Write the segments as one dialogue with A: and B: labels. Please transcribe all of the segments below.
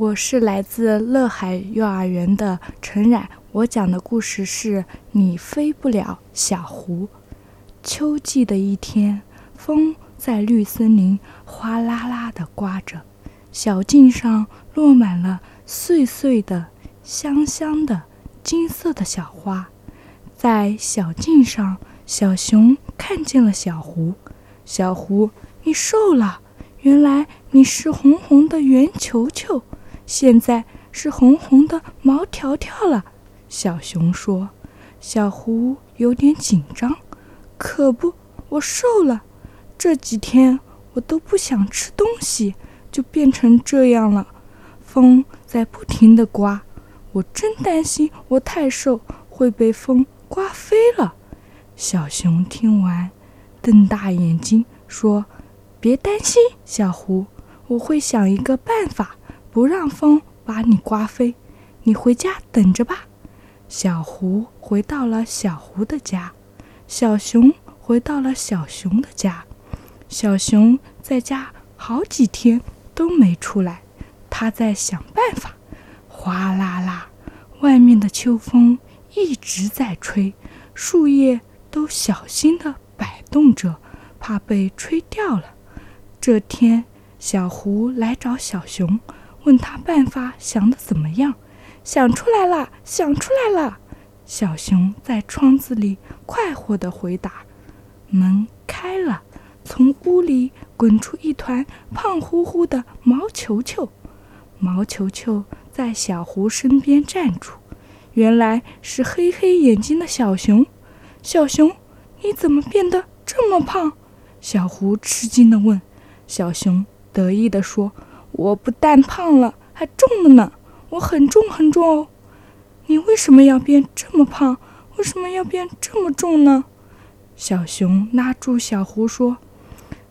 A: 我是来自乐海幼儿园的陈冉，我讲的故事是你飞不了，小胡。秋季的一天，风在绿森林哗啦啦地刮着，小径上落满了碎碎的、香香的、金色的小花。在小径上，小熊看见了小狐。小狐，你瘦了，原来你是红红的圆球球。现在是红红的毛条条了，小熊说。小狐有点紧张，可不，我瘦了。这几天我都不想吃东西，就变成这样了。风在不停地刮，我真担心我太瘦会被风刮飞了。小熊听完，瞪大眼睛说：“别担心，小狐，我会想一个办法。”不让风把你刮飞，你回家等着吧。小胡回到了小胡的家，小熊回到了小熊的家。小熊在家好几天都没出来，他在想办法。哗啦啦，外面的秋风一直在吹，树叶都小心地摆动着，怕被吹掉了。这天，小胡来找小熊。问他办法想的怎么样？想出来了，想出来了！小熊在窗子里快活地回答。门开了，从屋里滚出一团胖乎乎的毛球球。毛球球在小胡身边站住，原来是黑黑眼睛的小熊。小熊，你怎么变得这么胖？小胡吃惊地问。小熊得意地说。我不但胖了，还重了呢！我很重很重哦。你为什么要变这么胖？为什么要变这么重呢？小熊拉住小胡说：“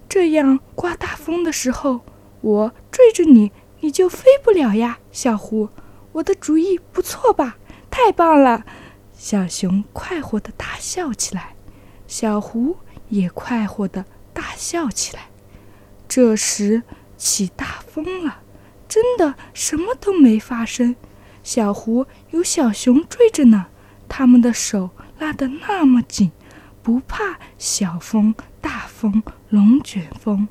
A: 这样刮大风的时候，我追着你，你就飞不了呀，小胡。我的主意不错吧？太棒了！”小熊快活地大笑起来，小胡也快活地大笑起来。这时。起大疯了，真的什么都没发生。小狐有小熊追着呢，他们的手拉得那么紧，不怕小风、大风、龙卷风。